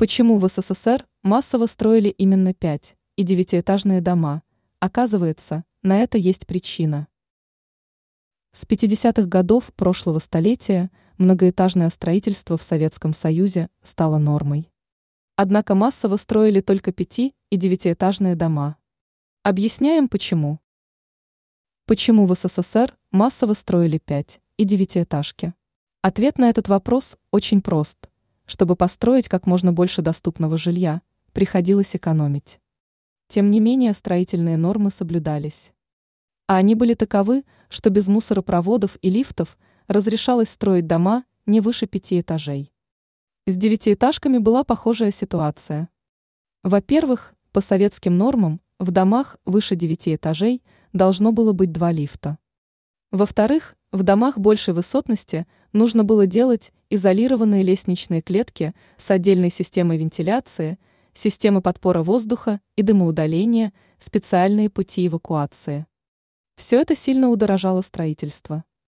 Почему в СССР массово строили именно пять и девятиэтажные дома? Оказывается, на это есть причина. С 50-х годов прошлого столетия многоэтажное строительство в Советском Союзе стало нормой. Однако массово строили только пяти- и девятиэтажные дома. Объясняем почему. Почему в СССР массово строили пять- и девятиэтажки? Ответ на этот вопрос очень прост. Чтобы построить как можно больше доступного жилья, приходилось экономить. Тем не менее строительные нормы соблюдались. А они были таковы, что без мусоропроводов и лифтов разрешалось строить дома не выше пяти этажей. С девятиэтажками была похожая ситуация. Во-первых, по советским нормам в домах выше девяти этажей должно было быть два лифта. Во-вторых, в домах большей высотности нужно было делать изолированные лестничные клетки с отдельной системой вентиляции, системы подпора воздуха и дымоудаления, специальные пути эвакуации. Все это сильно удорожало строительство.